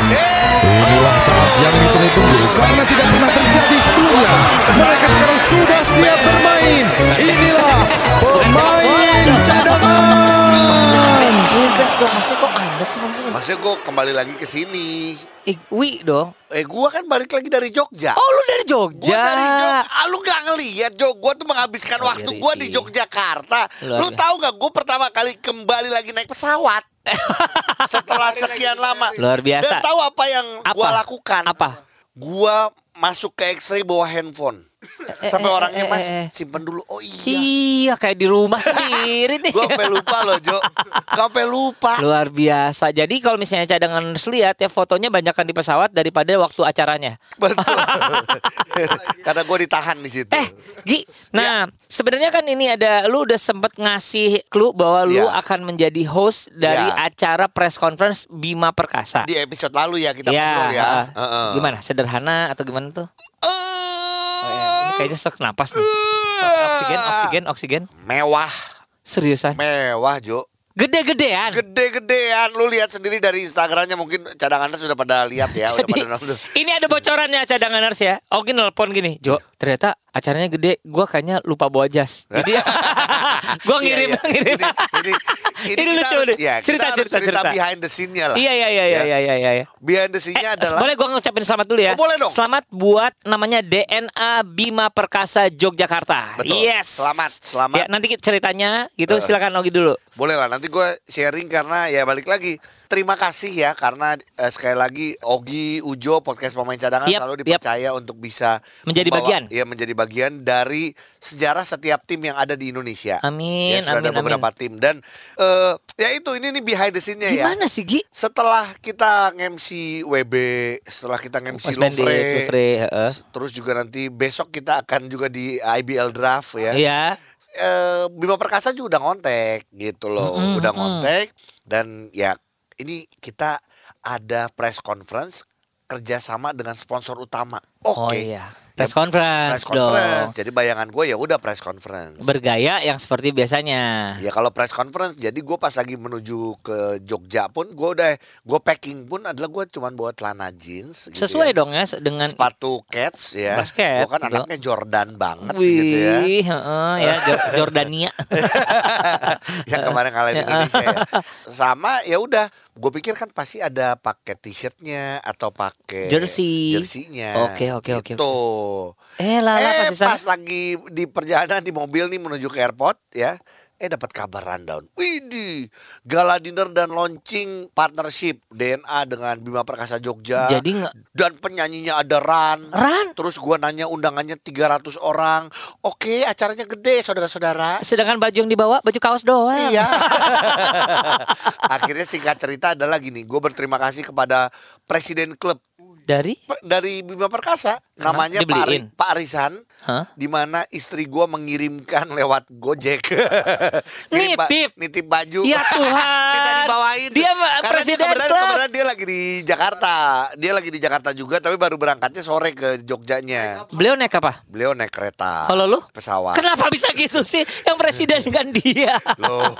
Inilah saat yang ditunggu-tunggu karena tidak pernah terjadi sebelumnya. Mereka sekarang sudah siap bermain. Inilah pemain cadangan. Dong, maksudnya kok sih maksudnya? Maksudnya gue kembali lagi ke sini. Eh, wi dong. Eh gue kan balik lagi dari Jogja. Oh, lu dari Gue Jogja. dari Jogja. Ah, lu gak ngeliat Jog? Gue tuh menghabiskan Oh, waktu iya gue sih. di Yogyakarta. Lu biasa. tahu gak? Gue pertama kali kembali lagi naik pesawat. Setelah sekian lama. Luar biasa. Dan tahu apa yang Apa? gue lakukan? Apa? Gue masuk ke X-ray bawa handphone. Sampai eh, orangnya eh, mas eh, simpen dulu. Oh iya. Iya, kayak di rumah sendiri nih. Gue sampai lupa loh Jo. Gue sampai lupa. Luar biasa. Jadi kalau misalnya cadangan lihat ya fotonya banyakkan di pesawat daripada waktu acaranya. Betul. Karena gue ditahan di situ. Eh, Gi. Nah, sebenarnya kan ini ada lu udah sempet ngasih clue bahwa lu Iya. akan menjadi host dari Iya. acara press conference Bima Perkasa. Di episode lalu ya kita Ya, ngobrol ya. heeh. Heeh. Gimana? Sederhana atau gimana tuh? Eh, Oh, ya. Ini kayaknya sesak napas nih. Oksigen, oksigen, oksigen. Mewah, Seriusan? mewah Jo. Gede-gedean. Gede-gedean. Lu lihat sendiri dari Instagramnya mungkin cadangannya sudah pada lihat ya, udah Jadi, pada nonton. ini ada bocorannya cadanganers ya. Oki nelpon gini, Jo, ternyata acaranya gede. Gua kayaknya lupa bawa jas. Jadi gua ngirim, Iya, iya. ngirim. Ini, ini, ini, Ini lucu harus-. Ya, Cerita, harus cerita, cerita. behind the scene-nya lah. Iya, iya, iya, iya, Ya. iya, iya, iya. Behind the scene-nya Eh, adalah boleh gua ngucapin selamat dulu ya? Oh, boleh dong. Selamat buat namanya DNA Bima Perkasa Yogyakarta. Betul. Yes. Selamat, selamat. Ya, nanti ceritanya gitu silakan Ogi dulu. Boleh lah nanti gue sharing karena ya balik lagi terima kasih ya karena eh, sekali lagi Ogi Ujo podcast pemain cadangan Yap, selalu dipercaya untuk bisa Menjadi bagian. ya menjadi bagian dari sejarah setiap tim yang ada di Indonesia. Amin, Ya, sudah ada amin, beberapa tim dan eh, ya itu ini nih behind the scene-nya ya. Gimana sih Gi? Setelah kita nge-MC WB, setelah kita nge-MC Mas Bandit, heeh. s- terus juga nanti besok kita akan juga di IBL draft ya Iya. Eh, Bima Perkasa juga udah ngontek gitu loh, Mm-mm, udah mm-mm. ngontek dan ya ini kita ada press conference kerjasama dengan sponsor utama. Oh Oke, iya. Press conference, press conference. dong. Jadi bayangan gue ya udah press conference. Bergaya yang seperti biasanya. Ya kalau press conference, jadi gue pas lagi menuju ke Jogja pun gue udah gue packing pun adalah gue cuman bawa celana jeans. gitu Sesuai ya. dong ya dengan Sepatu cats ya. Basket, Gue kan betul. anaknya Jordan banget Wih, gitu ya. heeh, ya Jo- Jordania. yang kemarin kalah di Ya. Indonesia ya. Sama ya udah, gue pikir kan pasti ada pakai t-shirtnya atau pakai Jersey. jersinya. Oke, oke, oke, Gitu. Eh lala eh pas pas lagi di perjalanan di mobil nih menuju ke airport ya. Eh dapat kabar rundown. Widih, gala dinner dan launching partnership DNA dengan Bima Perkasa Jogja. Jadi nggak dan penyanyinya ada Ran. Ran. Terus gua nanya undangannya 300 orang. Oke, acaranya gede saudara-saudara. Sedangkan baju yang dibawa baju kaos doang. Iya. Akhirnya singkat cerita adalah gini, gue berterima kasih kepada presiden klub Dari dari Bima Perkasa, Kenapa? namanya Pak, Ari- Dibeliin? Pak Arisan, Hah? di mana istri gue mengirimkan lewat Gojek. Nitip. nitip baju. Ya Tuhan. Minta dibawain. Dia Karena presiden dia kebetulan, klub. kebetulan dia lagi di Jakarta. Dia lagi di Jakarta juga, tapi baru berangkatnya sore ke Jogjanya. beliau naik apa? Beliau naik kereta. Kalau lu? Pesawat. Kenapa bisa gitu sih? Yang presiden kan dia. Loh,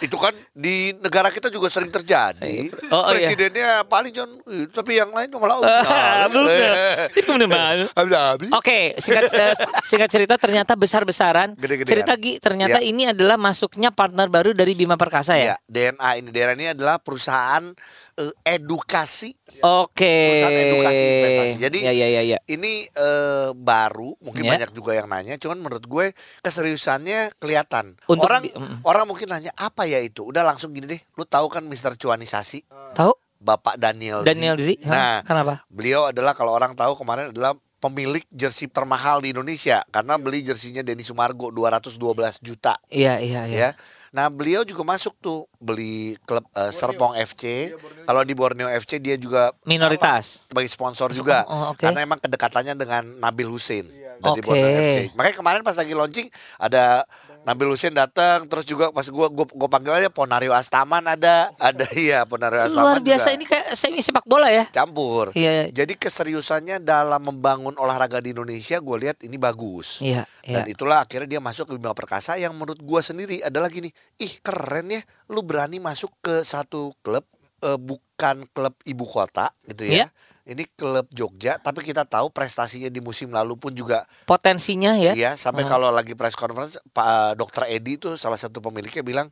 itu kan di negara kita juga sering terjadi. Oh, oh, iya. Presidennya paling John, "Ih, tapi yang lain malah Ah. Itu bener. Habis-habis. Oke, singkat eh, singkat cerita ternyata besar-besaran. Cerita Gi, ternyata Ya. ini adalah masuknya partner baru dari Bima Perkasa Ya, ya. DNA ini DNA ini adalah perusahaan eh, edukasi. Oke. Perusahaan edukasi investasi. Jadi ya ya ya ya. ini eh, baru, mungkin Ya. banyak juga yang nanya. Cuman menurut gue keseriusannya kelihatan. Untuk orang mm. orang mungkin nanya apa ya itu? Udah langsung gini deh. Lu tahu kan Mister Cuanisasi, Tahu? Bapak Daniel. Daniel Z. Hah? Nah, kenapa? Beliau adalah kalau orang tahu kemarin adalah pemilik jersey termahal di Indonesia karena beli jersinya Denny Sumargo 212 juta Iya iya iya. ya. Nah, beliau juga masuk tuh beli klub eh, Serpong FC. Kalau di Borneo FC dia juga Minoritas. sebagai sponsor juga Oh, oh, oke. karena emang kedekatannya dengan Nabil Hussein dari Oke. Borneo FC. Makanya kemarin pas lagi launching ada Nabil Hussein datang terus juga pas gua gua, gua panggil aja Ponario Astaman ada ada iya Ponario Astaman Luar biasa juga. ini kayak semi sepak bola ya. campur. Iya. Jadi keseriusannya dalam membangun olahraga di Indonesia gue lihat ini bagus. Iya, iya. Dan itulah akhirnya dia masuk ke Bima Perkasa yang menurut gue sendiri adalah gini, ih keren ya, lu berani masuk ke satu klub eh, bukan klub ibu kota gitu ya. Iya. Ini klub Jogja, tapi kita tahu prestasinya di musim lalu pun juga Potensinya ya. Iya, sampai Hmm. kalau lagi press conference Pak Dokter Edi itu salah satu pemiliknya bilang,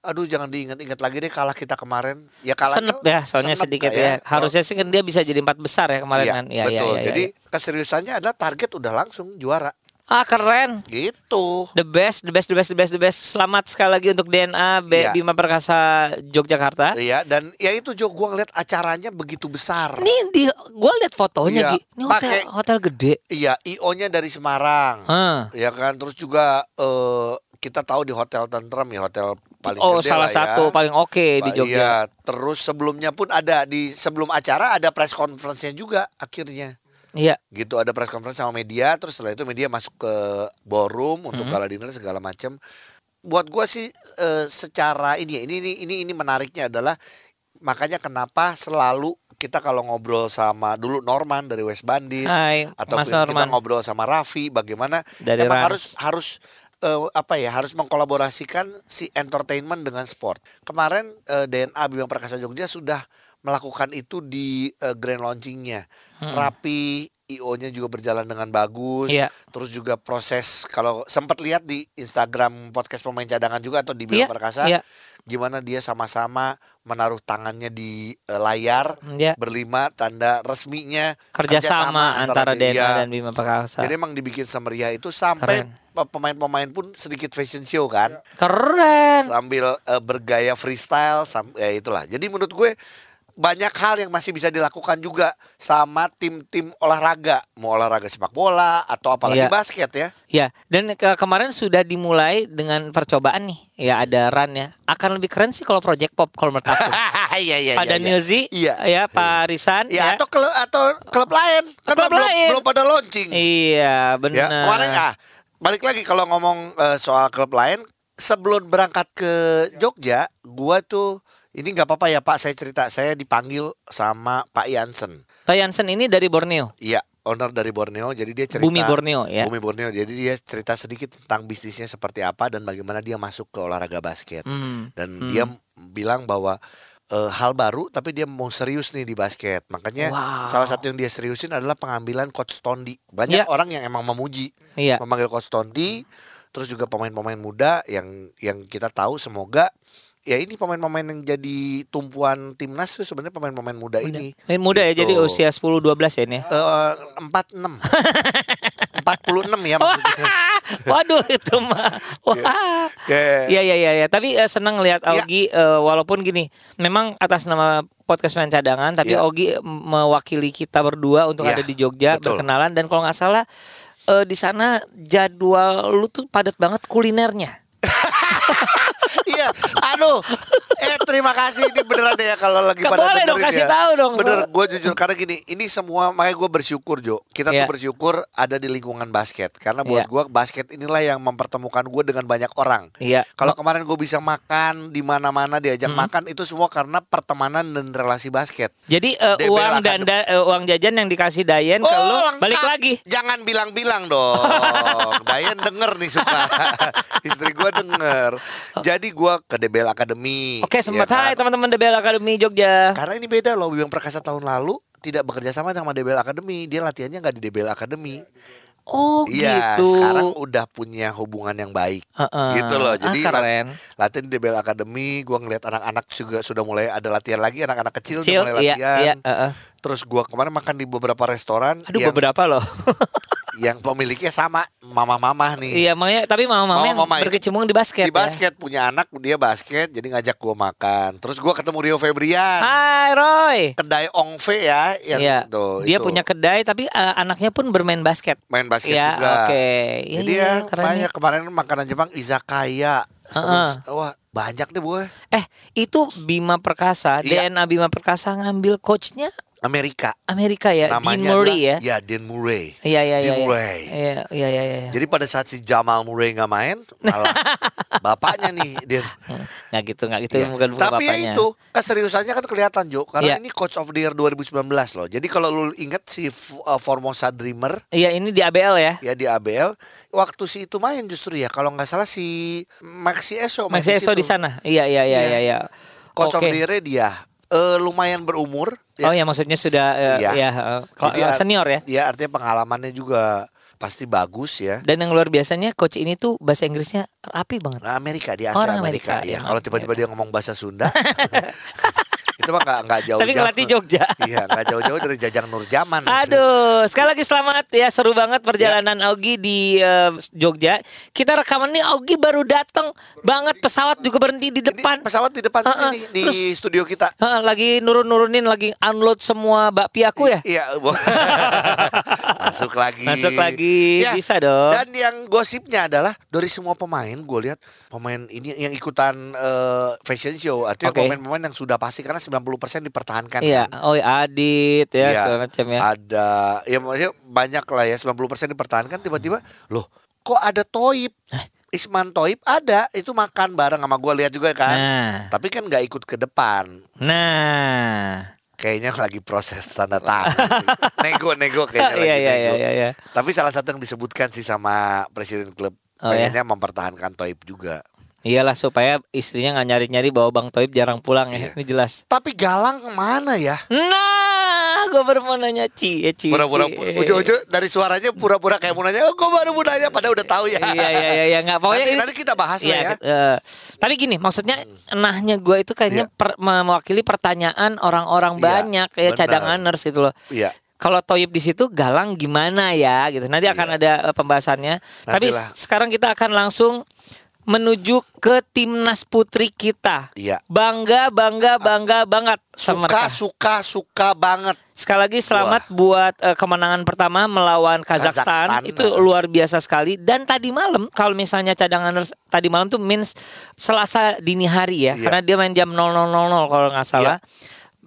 aduh jangan diingat-ingat lagi deh kalah kita kemarin. Ya kalah Senep ya, soalnya sedikit ya. Harusnya sih kan dia bisa jadi empat besar ya kemarin Iya, kan. Iya, betul. iya, iya, Jadi iya. keseriusannya adalah target udah langsung juara. Ah keren. Gitu. The best, the best, the best, the best, the best. Selamat sekali lagi untuk DNA B- Iya. Bima Perkasa Yogyakarta. Iya, dan ya itu Jo gua ngeliat acaranya begitu besar. Ini di gua lihat fotonya Iya, Gi. Ini hotel pakai- hotel gede. Iya, IO-nya dari Semarang. Hah. Ya kan, terus juga eh, kita tahu di Hotel Tentrem ya hotel paling Oh, gede salah lah ya. satu paling oke di Pak, Jogja. Iya, terus sebelumnya pun ada di sebelum acara ada press conference-nya juga akhirnya. Iya. Gitu ada press conference sama media, terus setelah itu media masuk ke ballroom untuk Mhm. gala dinner segala macam. Buat gua sih eh, secara ini ya, ini ini ini ini menariknya adalah makanya kenapa selalu kita kalau ngobrol sama dulu Norman dari West Bandit Hai, atau Mas kita Norman. ngobrol sama Raffi bagaimana Dari emang Rans. harus harus eh, apa ya harus mengkolaborasikan si entertainment dengan sport. Kemarin eh, DNA Bima Perkasa Jogja sudah melakukan itu di eh, grand launchingnya. Rapi, IO-nya juga berjalan dengan bagus. Iya. Terus juga proses kalau sempat lihat di Instagram podcast pemain cadangan juga atau di Bima Iya, Perkasa, iya. gimana dia sama-sama menaruh tangannya di eh, layar Iya. berlima tanda resminya Kerjasama antara dia. DNA dan Bima Perkasa. Jadi emang dibikin semeriah itu sampai Keren. pe- pemain-pemain pun sedikit fashion show kan, Keren. sambil eh, bergaya freestyle, sam ya itulah. Jadi menurut gue banyak hal yang masih bisa dilakukan juga sama tim-tim olahraga, mau olahraga sepak bola atau apalagi Iya. basket ya. Ya, dan ke kemarin sudah dimulai dengan percobaan nih. Ya ada run ya. Akan lebih keren sih kalau Project Pop kalau menurut aku. Iya iya Pada iya. Nilzi, Iya. ya Pak Risan, Ya, ya. atau klub atau klub lain kan Klub belum, lain. belum pada launching. Iya, Ya, benar. kemarin ah, balik lagi kalau ngomong eh, soal klub lain, sebelum berangkat ke Jogja, gua tuh ini nggak apa-apa ya Pak, saya cerita, saya dipanggil sama Pak Jansen. Pak Jansen ini dari Borneo. Iya, owner dari Borneo. Jadi dia cerita Bumi Borneo ya. Bumi Borneo. Jadi dia cerita sedikit tentang bisnisnya seperti apa dan bagaimana dia masuk ke olahraga basket. Hmm. Dan dia m- bilang bahwa eh, hal baru tapi dia mau serius nih di basket. Makanya Wow. salah satu yang dia seriusin adalah pengambilan coach Tondi. Banyak Iya. orang yang emang memuji Iya. memanggil coach Tondi, terus juga pemain-pemain muda yang yang kita tahu semoga ya ini pemain-pemain yang jadi tumpuan timnas tuh sebenarnya pemain-pemain muda, ini. Main muda ya, Gitu. jadi usia 10 12 ya ini. ya? Eh, empat enam, empat puluh enam ya maksudnya. Waduh itu mah. Wah. Ya, Iya iya iya ya. Tapi eh, senang lihat Iya. Augie eh, walaupun gini, memang atas nama podcast main cadangan, tapi Iya. Augie mewakili kita berdua untuk Iya, ada di Jogja betul. berkenalan dan kalau nggak salah eh, di sana jadwal lu tuh padat banget kulinernya. Iya, aduh, eh terima kasih ini beneran ya kalau lagi pada boleh dong, dengerin kasih ya. tahu dong. Bener, gue jujur karena gini, ini semua makanya gue bersyukur Jo. Kita Iya. tuh bersyukur ada di lingkungan basket karena buat Iya. gue basket inilah yang mempertemukan gue dengan banyak orang. Iya. Kalau kemarin gue bisa makan di mana-mana diajak Hmm. makan itu semua karena pertemanan dan relasi basket. Jadi DBL uang dan da- eh, uang jajan yang dikasih Dayen ke lu Oh, lengkap. balik lagi. Jangan bilang-bilang dong. Dayan denger nih suka. Istri gue denger. Jadi gue ke DBL Academy. Oke, sempat ya kan? hai teman-teman DBL Academy Jogja. Karena ini beda loh Bibang Perkasa tahun lalu tidak bekerja sama sama DBL Academy. Dia latihannya nggak di DBL Academy. Oh Iya, gitu. sekarang udah punya hubungan yang baik. Heeh. Gitu loh. Ah, Jadi lat- keren. latihan di DBL Academy, gua ngeliat anak-anak juga sudah mulai ada latihan lagi, anak-anak kecil, Kecil, udah mulai iya, latihan. iya, heeh. Terus gua kemarin makan di beberapa restoran Aduh yang beberapa loh. yang pemiliknya sama mama-mama nih. iya, makanya tapi mama-mama yang ini berkecimpung di basket. di basket punya anak dia basket jadi ngajak gua makan. Terus gua ketemu Rio Ya. Febrian. Hai Roy. Kedai Ongfe ya yang Iya. tuh, Dia itu. punya kedai tapi eh, anaknya pun bermain basket. main basket Iya, juga. oke. Iya, Jadi iya, ya keren banyak kemarin makanan Jepang izakaya. Heeh. Terus, wah banyak deh gue. Eh, itu Bima Perkasa, Iya. DNA Bima Perkasa ngambil coachnya Amerika. Amerika ya, Dean Namanya Murray ya. adalah, ya Dan Murray. Iya iya iya. Dean iya. Murray. Iya iya iya iya. Jadi pada saat si Jamal Murray nggak main, malah bapaknya nih dia. Nggak gitu, nggak gitu Iya. bukan bukan Tapi ya bapaknya. itu keseriusannya kan kelihatan Jo, karena Iya. ini Coach of the Year 2019 loh. Jadi kalau lu inget si uh, Formosa Dreamer Iya, ini di ABL ya. ya di ABL, waktu si itu main justru ya kalau nggak salah si Maxi Eso Maxi Eso di sana. Iya iya iya Iya. iya iya. Coach of Oke. the Year dia. Eh, lumayan berumur. ya. Oh ya maksudnya sudah Iya. ya Jadi, ar- senior ya. Ya artinya pengalamannya juga pasti bagus ya. Dan yang luar biasanya coach ini tuh bahasa Inggrisnya rapi banget. Nah, Amerika di Asia Orang Amerika, Amerika, ya. ya, Kalau tiba-tiba dia ngomong bahasa Sunda, itu mah nggak nggak jauh. Tapi ngelatih Jogja. Iya, nggak jauh-jauh dari Jajang Nurjaman. Aduh, sekali lagi selamat ya seru banget perjalanan Augie di eh, Jogja. Kita rekaman nih Augie baru datang banget pesawat juga berhenti di Ini depan. pesawat di depan Heeh, sini nih, di studio kita. Heeh, lagi nurun-nurunin lagi unload semua bakpi aku ya. Iya. masuk lagi. Masuk lagi, Ya, bisa dong. Dan yang gosipnya adalah dari semua pemain, gue lihat pemain ini yang ikutan eh, fashion show, artinya Oke. pemain-pemain yang sudah pasti karena 90% dipertahankan. Iya, kan. oh ya Adit ya Iya, segala macam ya. Ada ya maksudnya banyak lah ya 90% dipertahankan tiba-tiba loh kok ada Toib? Eh. Isman Toib ada itu makan bareng sama gue lihat juga kan. Nah, Tapi kan nggak ikut ke depan. nah. Kayaknya lagi proses tanda tangan. Nego-nego kayaknya lagi Iya iya nego. iya iya iya. Tapi salah satu yang disebutkan sih sama presiden klub Oh, ya? pengennya mempertahankan Toib juga. Iyalah supaya istrinya nggak nyari-nyari bahwa Bang Toib jarang pulang ya. Iya. Ini jelas. Tapi Galang ke mana ya? Nah, gue baru mau nanya Ci, ya Ci. Pura-pura ujung-ujung dari suaranya pura-pura kayak mau nanya. Oh, gue baru mau nanya, padahal udah tahu ya. Iya iya iya iya nggak pokoknya nanti, ini- nanti kita bahas Iya, lah ya. eh, tapi gini, maksudnya enahnya gue itu kayaknya Iya. per- mewakili pertanyaan orang-orang Iya, banyak ya cadanganers gitu loh. Iya. Kalau Toyib di situ Galang gimana ya gitu. Nanti akan Iya. ada eh, pembahasannya. Tapi Nantilah. sekarang kita akan langsung menuju ke timnas putri kita. Iya. Bangga, bangga, bangga banget sama Suka, mereka. suka, suka banget. Sekali lagi selamat buat eh, kemenangan pertama melawan Kazakhstan. Kazakhstan. Itu luar biasa sekali. Dan tadi malam kalau misalnya cadangan tadi malam tuh means Selasa dini hari ya. Iya. Karena dia main jam 00.00 kalau nggak salah.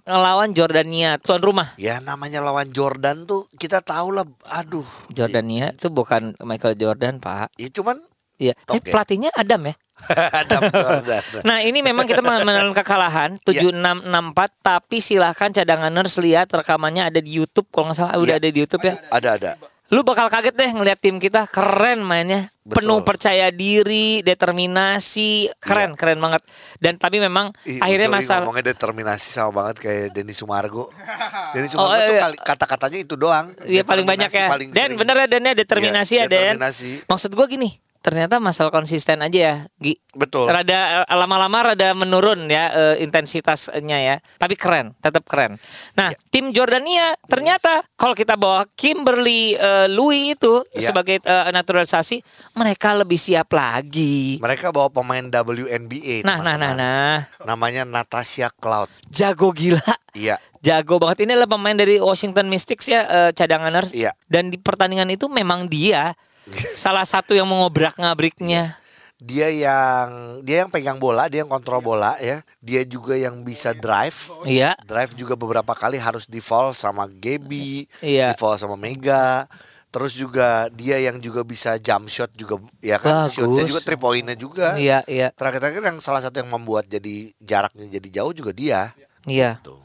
Ngelawan Jordania tuan rumah. Ya namanya lawan Jordan tuh kita tahu lah. Aduh. Jordania itu bukan Michael Jordan, Pak. Ya cuman Iya. Tapi Oke. pelatihnya Adam ya. Adam. Nah ini memang kita mengenal kekalahan Iya. 7664 tapi silahkan cadanganers lihat rekamannya ada di YouTube kalau nggak salah udah Iya. ada di YouTube ya. Ada ada. Lu bakal kaget deh ngeliat tim kita keren mainnya. Betul. Penuh percaya diri, determinasi, keren keren banget. Dan tapi memang Ih, akhirnya masalah ngomongnya determinasi sama banget kayak Denny Sumargo. Denny Oh, Sumargo tuh iya. kata-katanya itu doang. Iya paling banyak ya. Paling Dan sering. bener ya Dan ya determinasi Iya, ya Dan. determinasi. Maksud gua gini, ternyata masalah konsisten aja ya, Gi. Betul. Rada eh, lama-lama rada menurun ya eh, intensitasnya ya. Tapi keren, tetap keren. Nah, Iya. tim Jordania ternyata kalau kita bawa Kimberly eh, Louis itu Iya. sebagai eh, naturalisasi, mereka lebih siap lagi. Mereka bawa pemain WNBA. Nah, nah, nah, teman-teman. nah. Namanya Natasha Cloud. Jago gila. Iya. Jago banget ini adalah pemain dari Washington Mystics ya eh, cadanganers. Iya. Dan di pertandingan itu memang dia salah satu yang mengobrak-ngabriknya. Dia yang dia yang pegang bola, dia yang kontrol bola ya. Dia juga yang bisa drive. Iya. Drive juga beberapa kali harus di foul sama Gaby, Iya. di foul sama Mega. Terus juga dia yang juga bisa jump shot juga ya kan. Bagus. Shootnya juga three pointnya juga. Iya, iya, Terakhir-terakhir yang salah satu yang membuat jadi jaraknya jadi jauh juga dia. iya. Tuh.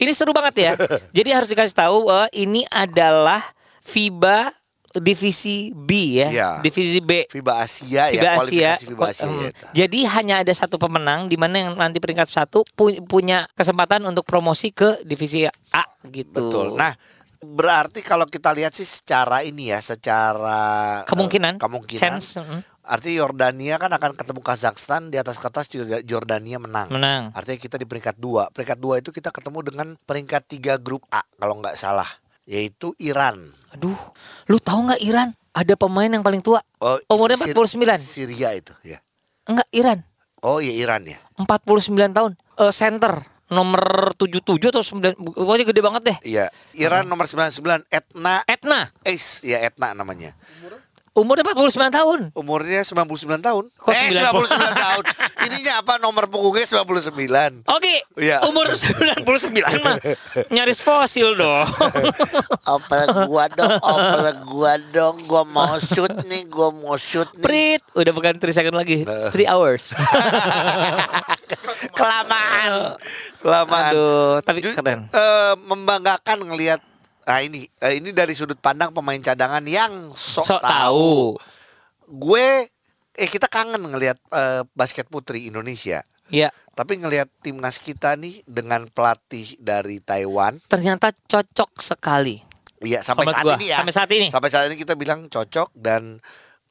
Ini seru banget ya. Jadi harus dikasih tahu bahwa ini adalah FIBA divisi B ya, Iya. divisi B. FIBA Asia FIBA ya, Asia. kualifikasi FIBA Asia. Hmm. ya. Jadi hanya ada satu pemenang di mana yang nanti peringkat satu pu- punya kesempatan untuk promosi ke divisi A gitu. Betul. Nah, berarti kalau kita lihat sih secara ini ya, secara eh, kemungkinan, kemungkinan chance mm, Artinya Yordania kan akan ketemu Kazakhstan di atas kertas juga Jordania menang. menang. Artinya kita di peringkat dua. Peringkat dua itu kita ketemu dengan peringkat tiga grup A kalau nggak salah, yaitu Iran. Aduh, lu tahu nggak Iran ada pemain yang paling tua? Oh, Umurnya itu 49. Syria itu, ya. Enggak, Iran. Oh iya Iran ya. 49 tahun. Eh center nomor 77 atau 9 pokoknya gede banget deh. Iya, Iran nomor 99 Etna Etna, Ace ya Etna namanya. umurnya 49 tahun. Umurnya 99 tahun. Kok eh 90? 99 tahun. Ininya apa nomor punggungnya 99. Oke, Iya. umur 99 mah nyaris fosil dong. Opel gua dong, opel gua dong, gua mau shoot nih, gua mau shoot nih. Prit, udah bukan 3 second lagi, 3 hours. Kelamaan. Kelamaan. Aduh, tapi Ju- keren. eh, membanggakan ngelihat Nah ini, eh, ini dari sudut pandang pemain cadangan yang sok, Sok tahu. tahu. Gue, eh kita kangen ngelihat eh, basket putri Indonesia. Ya, Tapi ngelihat timnas kita nih dengan pelatih dari Taiwan, Ternyata cocok sekali. iya sampai Menurut saat gua, ini ya. sampai saat ini. Sampai saat ini kita bilang cocok dan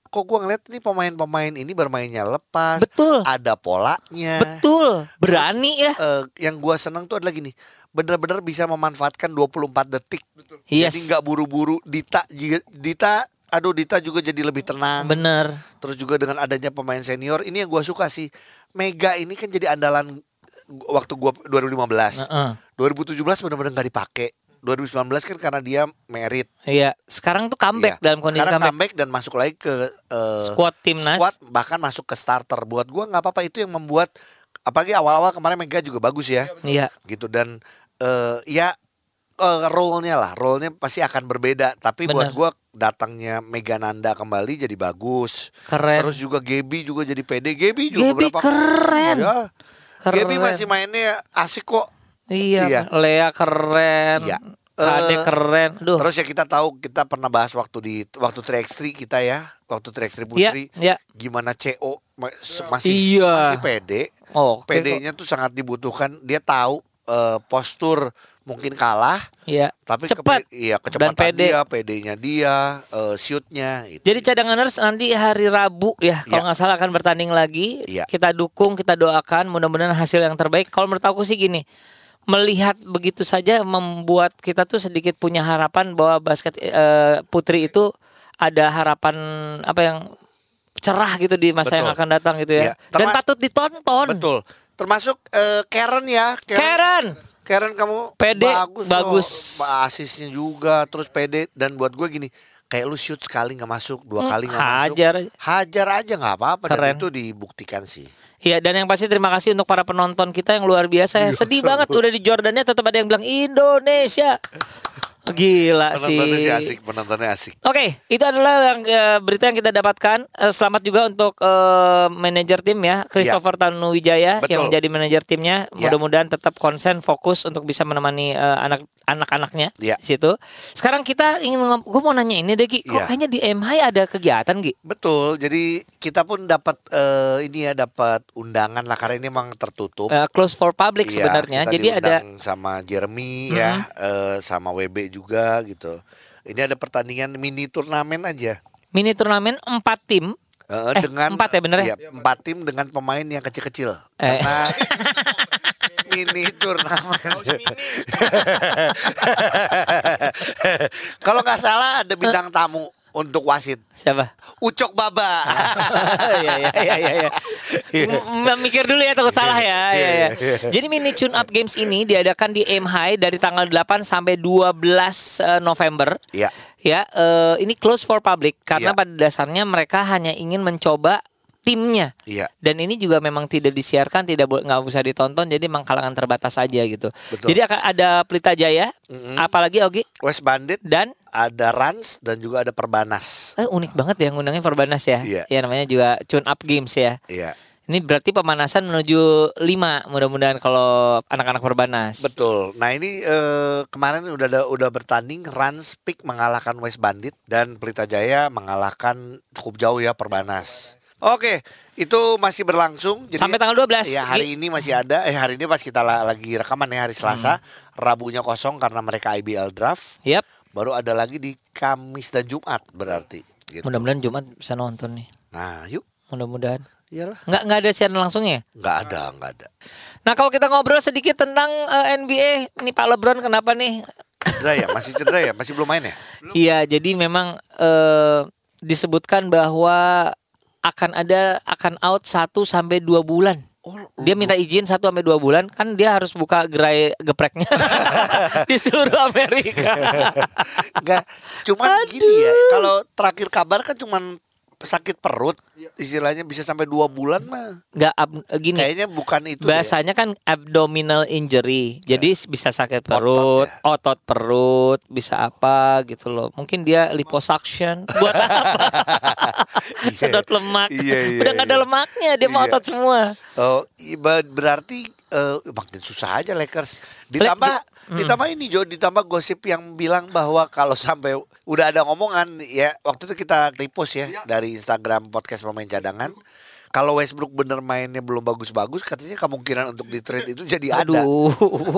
kok gua ngeliat nih pemain-pemain ini bermainnya lepas, Betul. ada polanya. Betul. Berani ya. Eh, yang gua senang tuh adalah gini, benar-benar bisa memanfaatkan 24 detik. Yes. Jadi nggak buru-buru. Dita, Dita, aduh Dita juga jadi lebih tenang. Bener. Terus juga dengan adanya pemain senior, ini yang gua suka sih. Mega ini kan jadi andalan waktu gua 2015. Heeh. 2017 benar-benar nggak dipakai. 2019 kan karena dia merit. Iya. Sekarang tuh comeback Iya. dalam kondisi Sekarang comeback. comeback dan masuk lagi ke eh, Squad timnas. squad bahkan masuk ke starter. Buat gua nggak apa-apa itu yang membuat apalagi awal-awal kemarin Mega juga bagus ya. Iya. Gitu dan eh, ya eh, role-nya lah, role-nya pasti akan berbeda. Tapi buat Benar. gua datangnya Mega Nanda kembali jadi bagus. Keren. Terus juga Gebi juga jadi PD. Gebi juga Gaby beberapa keren. Ya. Keren. Gebi masih mainnya asik kok. Iya. Iya. Lea keren. Iya. Kade Eh, keren. Duh. Terus ya kita tahu kita pernah bahas waktu di waktu 3x3 kita ya, waktu 3x3 Iya. Putri. Iya. Gimana CO ma- masih Iya. masih pede. Oh, kok. PD-nya tuh sangat dibutuhkan. Dia tahu eh, postur mungkin kalah, Iya. tapi Cepat. kepe- iya Dan kecepatan pede. dia, PD-nya dia, eh, shootnya gitu. Jadi cadanganers nanti hari Rabu ya kalau Iya. nggak salah akan bertanding lagi. Iya. Kita dukung, kita doakan mudah-mudahan hasil yang terbaik. Kalau menurut aku sih gini, melihat begitu saja membuat kita tuh sedikit punya harapan bahwa basket eh, putri itu ada harapan apa yang cerah gitu di masa yang Betul. akan datang gitu ya. Iya. Dan patut ditonton. Betul. Termasuk eh, Karen ya, Karen. Karen kamu Pede, bagus, bagus. loh. asisnya juga, terus pede dan buat gue gini, kayak lu shoot sekali nggak masuk, dua Hmm, kali nggak masuk, hajar aja. hajar aja nggak apa-apa dan itu dibuktikan sih. Iya dan yang pasti terima kasih untuk para penonton kita yang luar biasa ya. Sedih banget udah di Jordania tetap ada yang bilang Indonesia. Gila Penontonnya sih sih. asik, penontonnya asik. Oke, itu adalah yang eh, berita yang kita dapatkan. Eh, selamat juga untuk eh, manajer tim ya, Christopher Tanuwijaya Betul. yang menjadi manajer timnya. Ya. Mudah-mudahan tetap konsen, fokus untuk bisa menemani eh, anak anak-anaknya Ya. di situ. Sekarang kita ingin gue mau nanya ini deh Gi, kok Ya. kayaknya di MHI ada kegiatan Gi? Betul, jadi kita pun dapat eh, ini ya dapat undangan lah karena ini memang tertutup. Eh, close for public Iya, sebenarnya. Jadi ada sama Jeremy ya, eh, sama WB juga gitu. Ini ada pertandingan mini turnamen aja. mini turnamen empat tim Eh, Eh, dengan empat ya bener ya? iya, empat tim dengan pemain yang kecil-kecil. Eh. Karena mini turnamen. Kalau nggak salah ada bintang tamu untuk wasit. siapa? Ucok Baba. Iya iya iya iya. iya. M- Mikir dulu ya takut salah ya. Iya iya. Jadi mini tune up games ini diadakan di MHI dari tanggal 8 sampai 12 eh, November. Iya. Ya, eh, ini close for public karena Iya. pada dasarnya mereka hanya ingin mencoba timnya. Iya. Dan ini juga memang tidak disiarkan, tidak nggak usah ditonton, jadi memang kalangan terbatas saja gitu. Betul. Jadi akan ada Pelita Jaya, apalagi Ogi West Bandit dan ada Rans dan juga ada Perbanas. eh, unik banget ya ngundangin Perbanas ya. Iya. Ya namanya juga tune up games ya. Iya. Ini berarti pemanasan menuju 5 mudah-mudahan kalau anak-anak Perbanas. Betul. Nah ini eh, kemarin udah ada, udah bertanding Rans Peak mengalahkan West Bandit dan Pelita Jaya mengalahkan cukup jauh ya Perbanas. Oke, itu masih berlangsung. Jadi, Sampai tanggal 12. Ya hari ini masih ada. Eh hari ini pas kita la- lagi rekaman ya hari Selasa. Rabunya kosong karena mereka IBL draft. Yap. Baru ada lagi di Kamis dan Jumat berarti. Gitu. Mudah-mudahan Jumat bisa nonton nih. Nah yuk, Mudah-mudahan. iyalah. Nggak nggak ada siaran langsungnya. Nggak ada, nggak ada. Nah kalau kita ngobrol sedikit tentang eh, NBA, nih Pak LeBron kenapa nih? Cedera ya, masih cedera ya, masih belum main ya. Iya, jadi memang eh, disebutkan bahwa akan ada akan out 1 sampai 2 bulan. Dia minta izin 1 sampai 2 bulan kan dia harus buka gerai gepreknya di seluruh Amerika. Enggak, cuman gini ya. Kalau terakhir kabar kan cuman sakit perut, istilahnya bisa sampai dua bulan mah. Nggak ab- gini. Kayaknya bukan itu. deh. Bahasanya kan abdominal injury. Jadi bisa sakit Otot perut, ya. otot perut, bisa apa gitu loh. Mungkin dia liposuction buat apa? Sedot lemak. Iya, iya, Udah nggak ada iya. lemaknya, dia mau Iya. otot semua. Oh, berarti eh, makin susah aja Lakers. Ditambah Hmm. ditambah ini Jo, ditambah gosip yang bilang bahwa kalau sampai udah ada ngomongan ya waktu itu kita repost ya dari Instagram podcast pemain cadangan. Kalau Westbrook bener mainnya belum bagus-bagus katanya kemungkinan untuk di trade itu jadi ada. Aduh,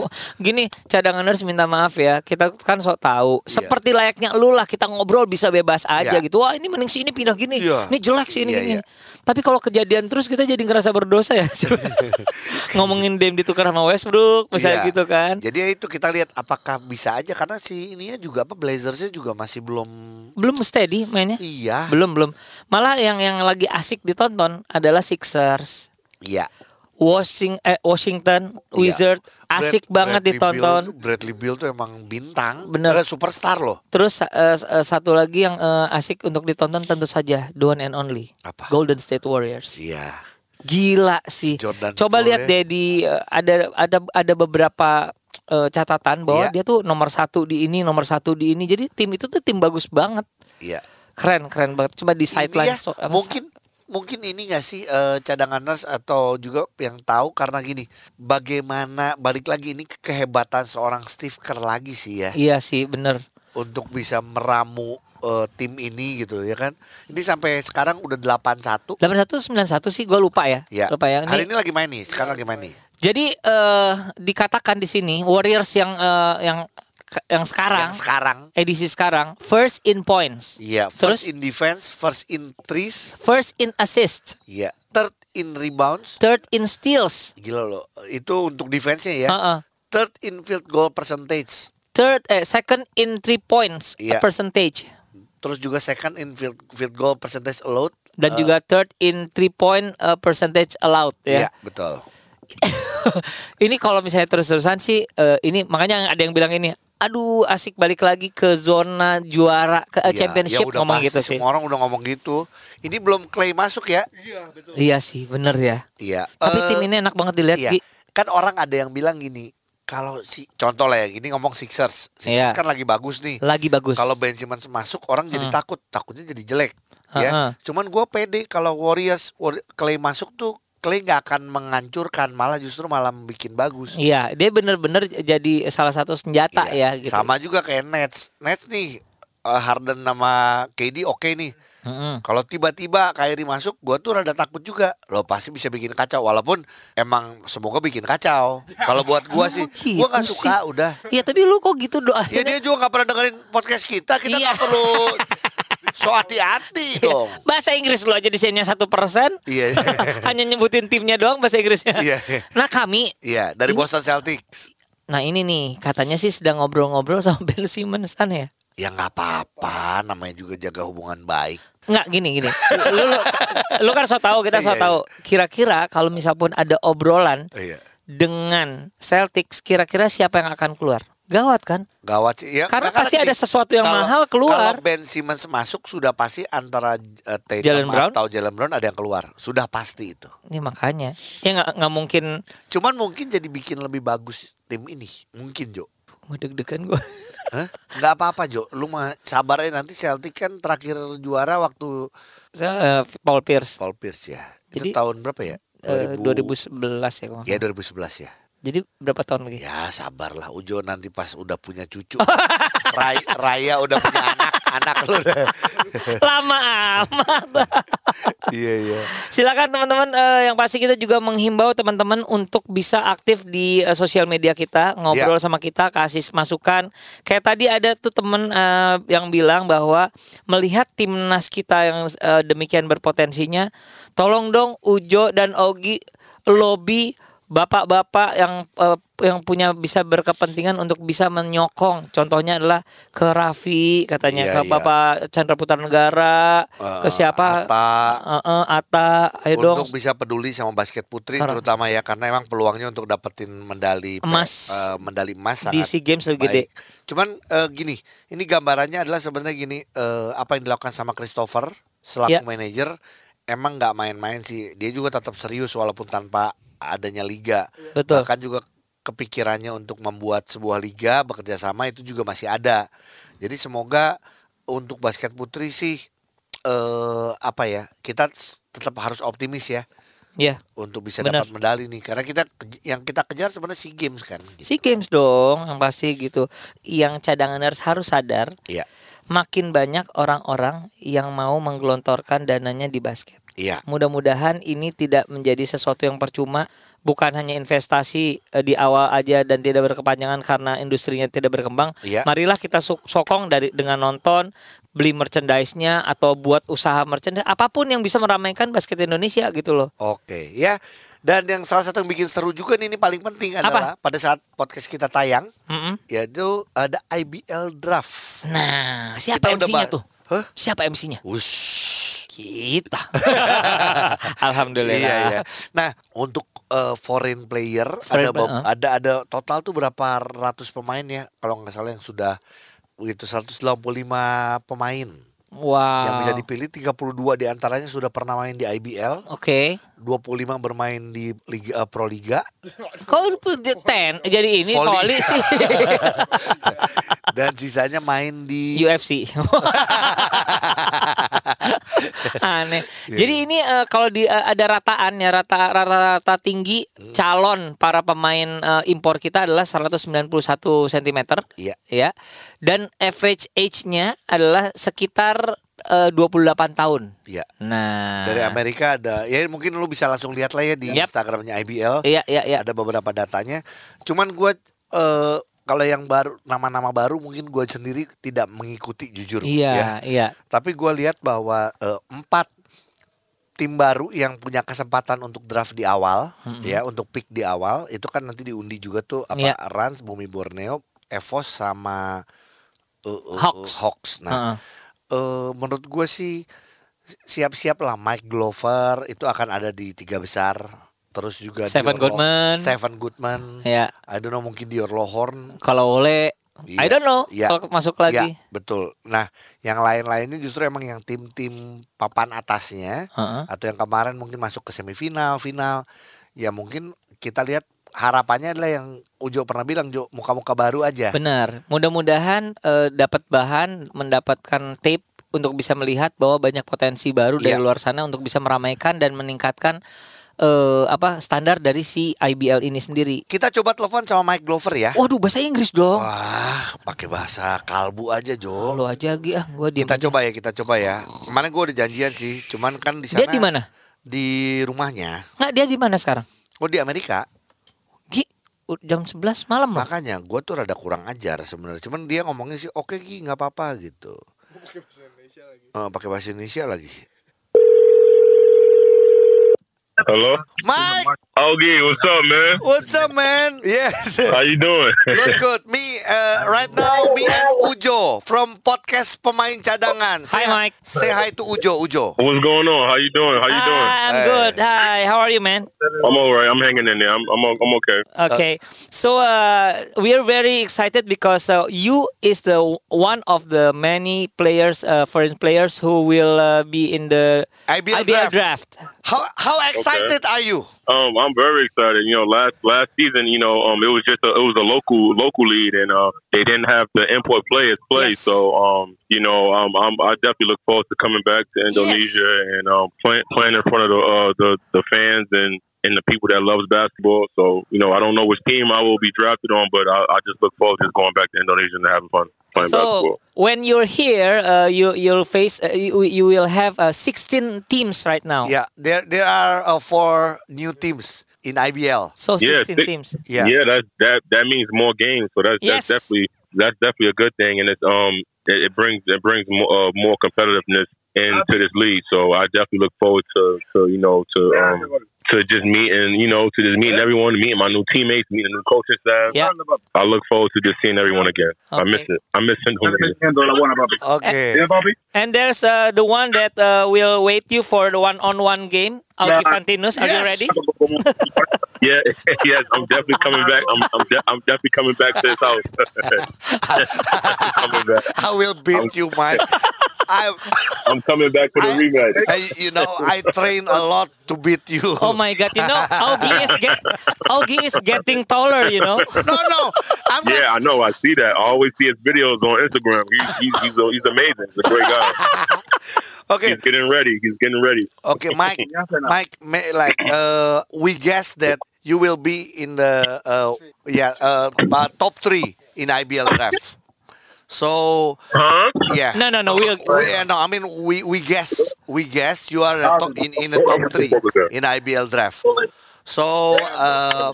gini cadanganers minta maaf ya, kita kan sok tahu. Iya. Seperti layaknya lu lah kita ngobrol bisa bebas aja Iya. gitu. Wah ini mending sini pindah gini, Iya. ini jelek sih ini Iya, gini. iya. Tapi kalau kejadian terus kita jadi ngerasa berdosa ya. Ngomongin Dame ditukar sama Westbrook, misalnya Iya. gitu kan. Jadi ya itu kita lihat apakah bisa aja karena si ininya juga apa Blazersnya juga masih belum Belum steady mainnya. iya. Belum belum. Malah yang yang lagi asik ditonton adalah Sixers. Iya. Washing, eh, Washington Iya. Wizard asik Brad- banget Bradley ditonton. Beal- Bradley Beal tuh emang bintang, Bener. Eh, superstar loh. Terus eh, eh, satu lagi yang eh, asik untuk ditonton tentu saja the one and only Apa? Golden State Warriors. Iya. Gila sih. Jordan Coba lihat ya. deh di eh, ada ada ada beberapa eh, catatan bahwa Iya. dia tuh nomor satu di ini, nomor satu di ini. Jadi tim itu tuh tim bagus banget. Iya. Keren keren banget. Coba di Ini sideline ya, so- mungkin mungkin ini gak sih eh, cadanganers atau juga yang tahu karena gini bagaimana balik lagi ini ke kehebatan seorang Steve Kerr lagi sih ya Iya sih bener. untuk bisa meramu eh, tim ini gitu ya kan ini sampai sekarang udah 8-1 8191 sih gue lupa ya. ya Lupa ya. Ini- hari ini lagi main nih sekarang lagi main nih Jadi eh dikatakan di sini Warriors yang eh, yang yang sekarang yang sekarang edisi sekarang first in points, Iya, Terus? first in defense, first in threes, first in assist, iya, third in rebounds. third in steals, Gila loh, itu untuk defense-nya ya. uh-uh, Third in field goal percentage. third eh second in three points Iya. percentage Terus juga second in field field goal percentage allowed. dan Eh, juga third in three point eh, percentage allowed ya. Iya, betul. ini kalau misalnya terus-terusan sih eh, ini makanya ada yang bilang ini aduh asik balik lagi ke zona juara ke eh, Iya, championship ya udah ngomong pasti, gitu sih. Semua orang udah ngomong gitu. Ini belum claim masuk ya. Iya sih, bener ya. Iya. Tapi Eh, tim ini enak banget dilihat Iya. Gi. Kan orang ada yang bilang gini, kalau si contoh lah ya, gini ngomong Sixers. Sixers Iya. kan lagi bagus nih. Lagi bagus. Kalau Ben Simmons masuk orang jadi takut, takutnya jadi jelek. Ya, Heeh. cuman gue pede kalau Warriors War- Clay masuk tuh Clay nggak akan menghancurkan, malah justru malah bikin bagus. Iya, dia bener-bener jadi salah satu senjata Iya. ya gitu. Sama juga kayak Nets. Nets nih eh, Harden sama KD oke nih. Mm-mm. Kalau tiba-tiba Kyrie masuk, gue tuh rada takut juga. Lo pasti bisa bikin kacau, walaupun emang semoga bikin kacau. Kalau buat gue sih, gitu gue nggak sih? suka udah. Iya, tapi lu kok gitu doa? Ya dia juga nggak pernah dengerin podcast kita, kita Iya. nggak perlu so hati-hati dong. Bahasa Inggris lu aja desainnya satu persen. Iya. Hanya nyebutin timnya doang bahasa Inggrisnya. Iya. Nah kami, Iya, dari Ini- Boston Celtics. nah ini nih katanya sih sedang ngobrol-ngobrol sama Ben Simmons kan ya? Ya nggak apa-apa, namanya juga jaga hubungan baik. Nggak gini gini. Lu, lu, lu kan so tahu kita so Iya, tahu. Kira-kira kalau misal pun ada obrolan Iya. dengan Celtics, kira-kira siapa yang akan keluar? Gawat kan? Gawat sih. Ya, Karena pasti gini, ada sesuatu yang kalau- mahal keluar. Kalau Ben Simmons masuk sudah pasti antara uh, Tatum Jalen Brown? atau Jalen Brown ada yang keluar. Sudah pasti itu. Ini makanya. Ya nggak mungkin. Cuman mungkin jadi bikin lebih bagus tim ini. Mungkin Jo. Mau deg-degan gue. Nggak apa-apa Jo. Lu mah sabar aja nanti Celtic kan terakhir juara waktu Saya, eh, Paul Pierce. Paul Pierce ya. Jadi, itu tahun berapa ya? Eh, 2011 ya kalau nggak Ya salah. 2011 ya. Jadi berapa tahun lagi? Ya sabarlah Ujo nanti pas udah punya cucu. Raya, Raya udah punya anak, anak lu udah. Lama amat. Iya iya. Silakan teman-teman eh, yang pasti kita juga menghimbau teman-teman untuk bisa aktif di eh, sosial media kita, ngobrol Ya. sama kita, kasih masukan. Kayak tadi ada tuh teman eh, yang bilang bahwa melihat timnas kita yang eh, demikian berpotensinya, tolong dong Ujo dan Ogi lobby bapak-bapak yang eh, yang punya bisa berkepentingan untuk bisa menyokong. Contohnya adalah ke Raffi katanya Iya, ke iya. Bapak Chandra Putra Negara, ke Eh, siapa? Atta. Eh, eh, Ata, ayo dong. Untuk bisa peduli sama basket putri Karena- terutama ya karena emang peluangnya untuk dapetin medali Emas. eh, medali emas Di SEA Games lebih gede. baik. Cuman eh, gini, ini gambarannya adalah sebenarnya gini eh, apa yang dilakukan sama Christopher selaku Ya. manajer emang nggak main-main sih. Dia juga tetap serius walaupun tanpa adanya liga. Betul. Bahkan juga kepikirannya untuk membuat sebuah liga bekerja sama itu juga masih ada. Jadi semoga untuk basket putri sih eh apa ya kita tetap harus optimis ya Ya, untuk bisa dapat medali nih karena kita yang kita kejar sebenarnya SEA Games kan. SEA Games dong, yang pasti gitu. Yang cadanganers harus sadar, Iya. makin banyak orang-orang yang mau menggelontorkan dananya di basket. Iya. Mudah-mudahan ini tidak menjadi sesuatu yang percuma, bukan hanya investasi eh, di awal aja dan tidak berkepanjangan karena industrinya tidak berkembang. Iya. Marilah kita sokong dari dengan nonton, beli merchandise-nya atau buat usaha merchandise apa pun yang bisa meramaikan basket Indonesia gitu loh. Oke, ya. Dan yang salah satu yang bikin seru juga nih ini paling penting adalah pada saat podcast kita tayang, Mm-mm. yaitu ada IBL draft. Nah, siapa MC-nya tuh? Hah? Siapa MC-nya? Kita. Alhamdulillah. Iya, iya. Nah, untuk eh, foreign player Foreign ada player, beb- ah. ada ada total tuh berapa ratus pemain ya? Kalau nggak salah yang sudah begitu 185 pemain Wow. yang bisa dipilih 32 di antaranya sudah pernah main di IBL, Oke. 25 bermain di Liga eh, Pro Liga Kok ten jadi ini Volley. voli sih dan sisanya main di UFC. Aneh. Jadi ini eh, kalau di eh, ada rataan ya rata rata-rata tinggi calon para pemain eh, impor kita adalah 191 cm. Iya. Ya. Dan average age-nya adalah sekitar eh, 28 tahun. ya Nah. dari Amerika ada ya mungkin lu bisa langsung lihat lah ya di Yap. Instagramnya IBL Iya, iya, iya. ada beberapa datanya cuman gue eh, kalau yang baru nama-nama baru mungkin gue sendiri tidak mengikuti jujur Iya, ya iya. tapi gue lihat bahwa eh, empat tim baru yang punya kesempatan untuk draft di awal ya untuk pick di awal itu kan nanti diundi juga tuh apa Iya. Rans Bumi Borneo Evos sama eh, eh, Hawks. Hawks nah Heeh. eh, menurut gue sih siap-siap lah Mike Glover itu akan ada di tiga besar terus juga Seven Dior Lo- Goodman. Seven Goodman Ya. I don't know mungkin Dior Lohorn Kalau oleh I Iya, don't know iya. kalau masuk lagi. Ya, betul. Nah, yang lain-lainnya justru emang yang tim-tim papan atasnya Heeh. atau yang kemarin mungkin masuk ke semifinal, final, ya mungkin kita lihat harapannya adalah yang Ujo pernah bilang Jo, muka-muka baru aja. Benar. Mudah-mudahan eh, dapat bahan, mendapatkan tape untuk bisa melihat bahwa banyak potensi baru dari Iya. luar sana untuk bisa meramaikan dan meningkatkan eh, apa standar dari si IBL ini sendiri. Kita coba telepon sama Mike Glover ya. Waduh, bahasa Inggris dong. Wah, pakai bahasa kalbu aja Jo. Lo aja Gi, ah, gua diam. Kita aja. coba ya, kita coba ya. Kemarin gue udah janjian sih, cuman kan di sana Dia di mana? Di rumahnya. Nggak, dia di mana sekarang? Oh di Amerika. Gi, jam 11 malam loh. Makanya gue tuh rada kurang ajar sebenarnya. Cuman dia ngomongnya sih oke Gi nggak apa-apa gitu. Pakai bahasa Indonesia lagi. pakai bahasa Indonesia lagi. Hello? Mike, Ogie, what's up, man? what's up man? Yes. How you doing? Good, good. Me, uh, right now, me and Ujo from podcast pemain cadangan. Hi, Mike. Say hi to Ujo, Ujo. What's going on? How you doing? How you doing? Hi, I'm Hey. good. Hi, how are you, man? I'm all right. I'm hanging in there. I'm I'm, I'm okay. Okay, so uh, we are very excited because uh, you is the one of the many players, uh, foreign players who will uh, be in the IBL IBL draft. draft. How how excited are you? Um, I'm very excited. You know, last last season, you know, um, it was just a, it was a local local lead, and uh, they didn't have the import players play. Yes. So, um, you know, um, I'm, I definitely look forward to coming back to Indonesia and um, playing playing in front of the uh, the the fans and. And the people that loves basketball, so you know, I don't know which team I will be drafted on, but I, I just look forward to just going back to Indonesia and having fun playing basketball. So when you're here, uh, you you'll face uh, you, you will have uh, 16 teams right now. Yeah, there there are uh, four new teams in IBL. So Yeah, 16 six- teams. Yeah. yeah, that that that means more games. So that's Yes. that's definitely that's definitely a good thing, and it's um it, it brings it brings more uh, more competitiveness into this league. So I definitely look forward to to you know to um to just meeting you know to just meeting everyone, meeting my new teammates, meeting the new coaching staff. Yeah. I look forward to just seeing everyone again. I miss it. I miss Indonesia. Okay. And there's uh, the one that uh, will wait you for the one-on-one game. Augie Yeah. Fantinus, are you Yes. ready? Yeah, yes, I'm definitely coming back. I'm I'm, de- I'm definitely coming back to this house. coming back. I will beat you, Mike. I, I'm coming back for the I- rematch. I, you know, I train a lot to beat you. Oh my God! You know, Augie is get Augie is getting taller. You know. No, no, I'm not. Yeah, I know. I see that. I always see his videos on Instagram. He's he's he's, he's amazing. He's a great guy. Okay, He's getting ready. He's getting ready. okay, Mike. Mike, may, like, uh, we guess that you will be in the, uh, yeah, uh, uh, top three in IBL draft. So Huh? yeah. No, no, no. We'll, We, yeah, no, I mean we we guess we guess you are a top, in in the top three in IBL draft. So uh,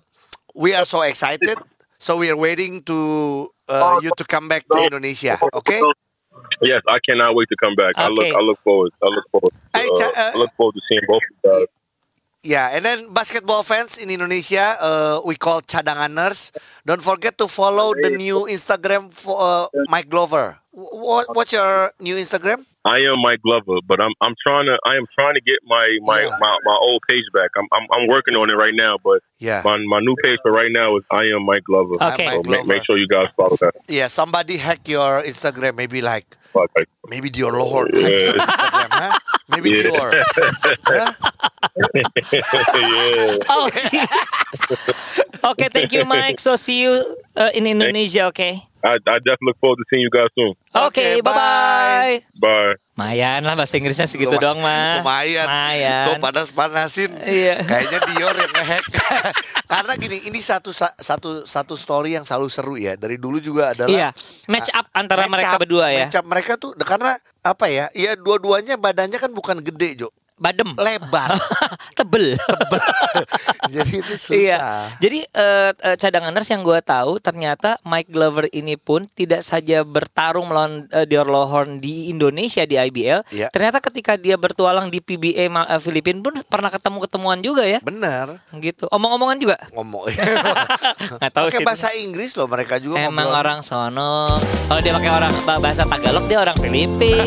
we are so excited. So we are waiting to uh, you to come back to Indonesia. Okay. Yes, I cannot wait to come back. I look, I look forward. I look forward. To, uh, Cha- uh, I look forward to seeing both of you guys. Yeah, and then basketball fans in Indonesia, uh, we call cadanganers. Don't forget to follow the new Instagram for uh, Mike Glover. What, what's your new Instagram? I am Mike Glover, but I'm I'm trying to I am trying to get my my, Yeah. my, my old page back. I'm, I'm I'm working on it right now, but Yeah. my my new page for right now is I am Mike Glover. Okay. So Mike make, Glover. make sure you guys follow that. Yeah, somebody hack your Instagram. Maybe like Okay. maybe Dior Lohor hack your Yeah. Instagram, huh? Maybe Yeah. Dior. Huh? yeah. oh, okay. Thank you, Mike. So see you uh, in Indonesia. Okay. I, I definitely look forward to seeing you guys soon. Okay, Oke, bye bye. Bye. Mayan lah bahasa Inggrisnya segitu Luma- doang mah. Lumayan. Mayan. Kok panas-panasin. Iya. Kayaknya Dior yang ngehack. Karena gini, ini satu satu satu story yang selalu seru ya. Dari dulu juga adalah Iya, match up antara match mereka up- berdua ya. match up mereka tuh karena apa ya? Ya dua-duanya badannya kan bukan gede, Jo. Badem. Lebar. Tebel. Jadi itu susah. Iya. Jadi eh, eh, cadanganers yang gue tahu ternyata Mike Glover ini pun tidak saja bertarung melawan eh, Dior Lohorn di Indonesia di IBL. Iya. Ternyata ketika dia bertualang di PBA eh, Filipina pun pernah ketemu-ketemuan juga ya. Benar. Gitu. Omong-omongan juga. Ngomong. Nggak tahu Pakai sih. bahasa Inggris loh mereka juga Emang ngobrol. orang sono. Kalau dia pakai orang bahasa Tagalog dia orang Filipina.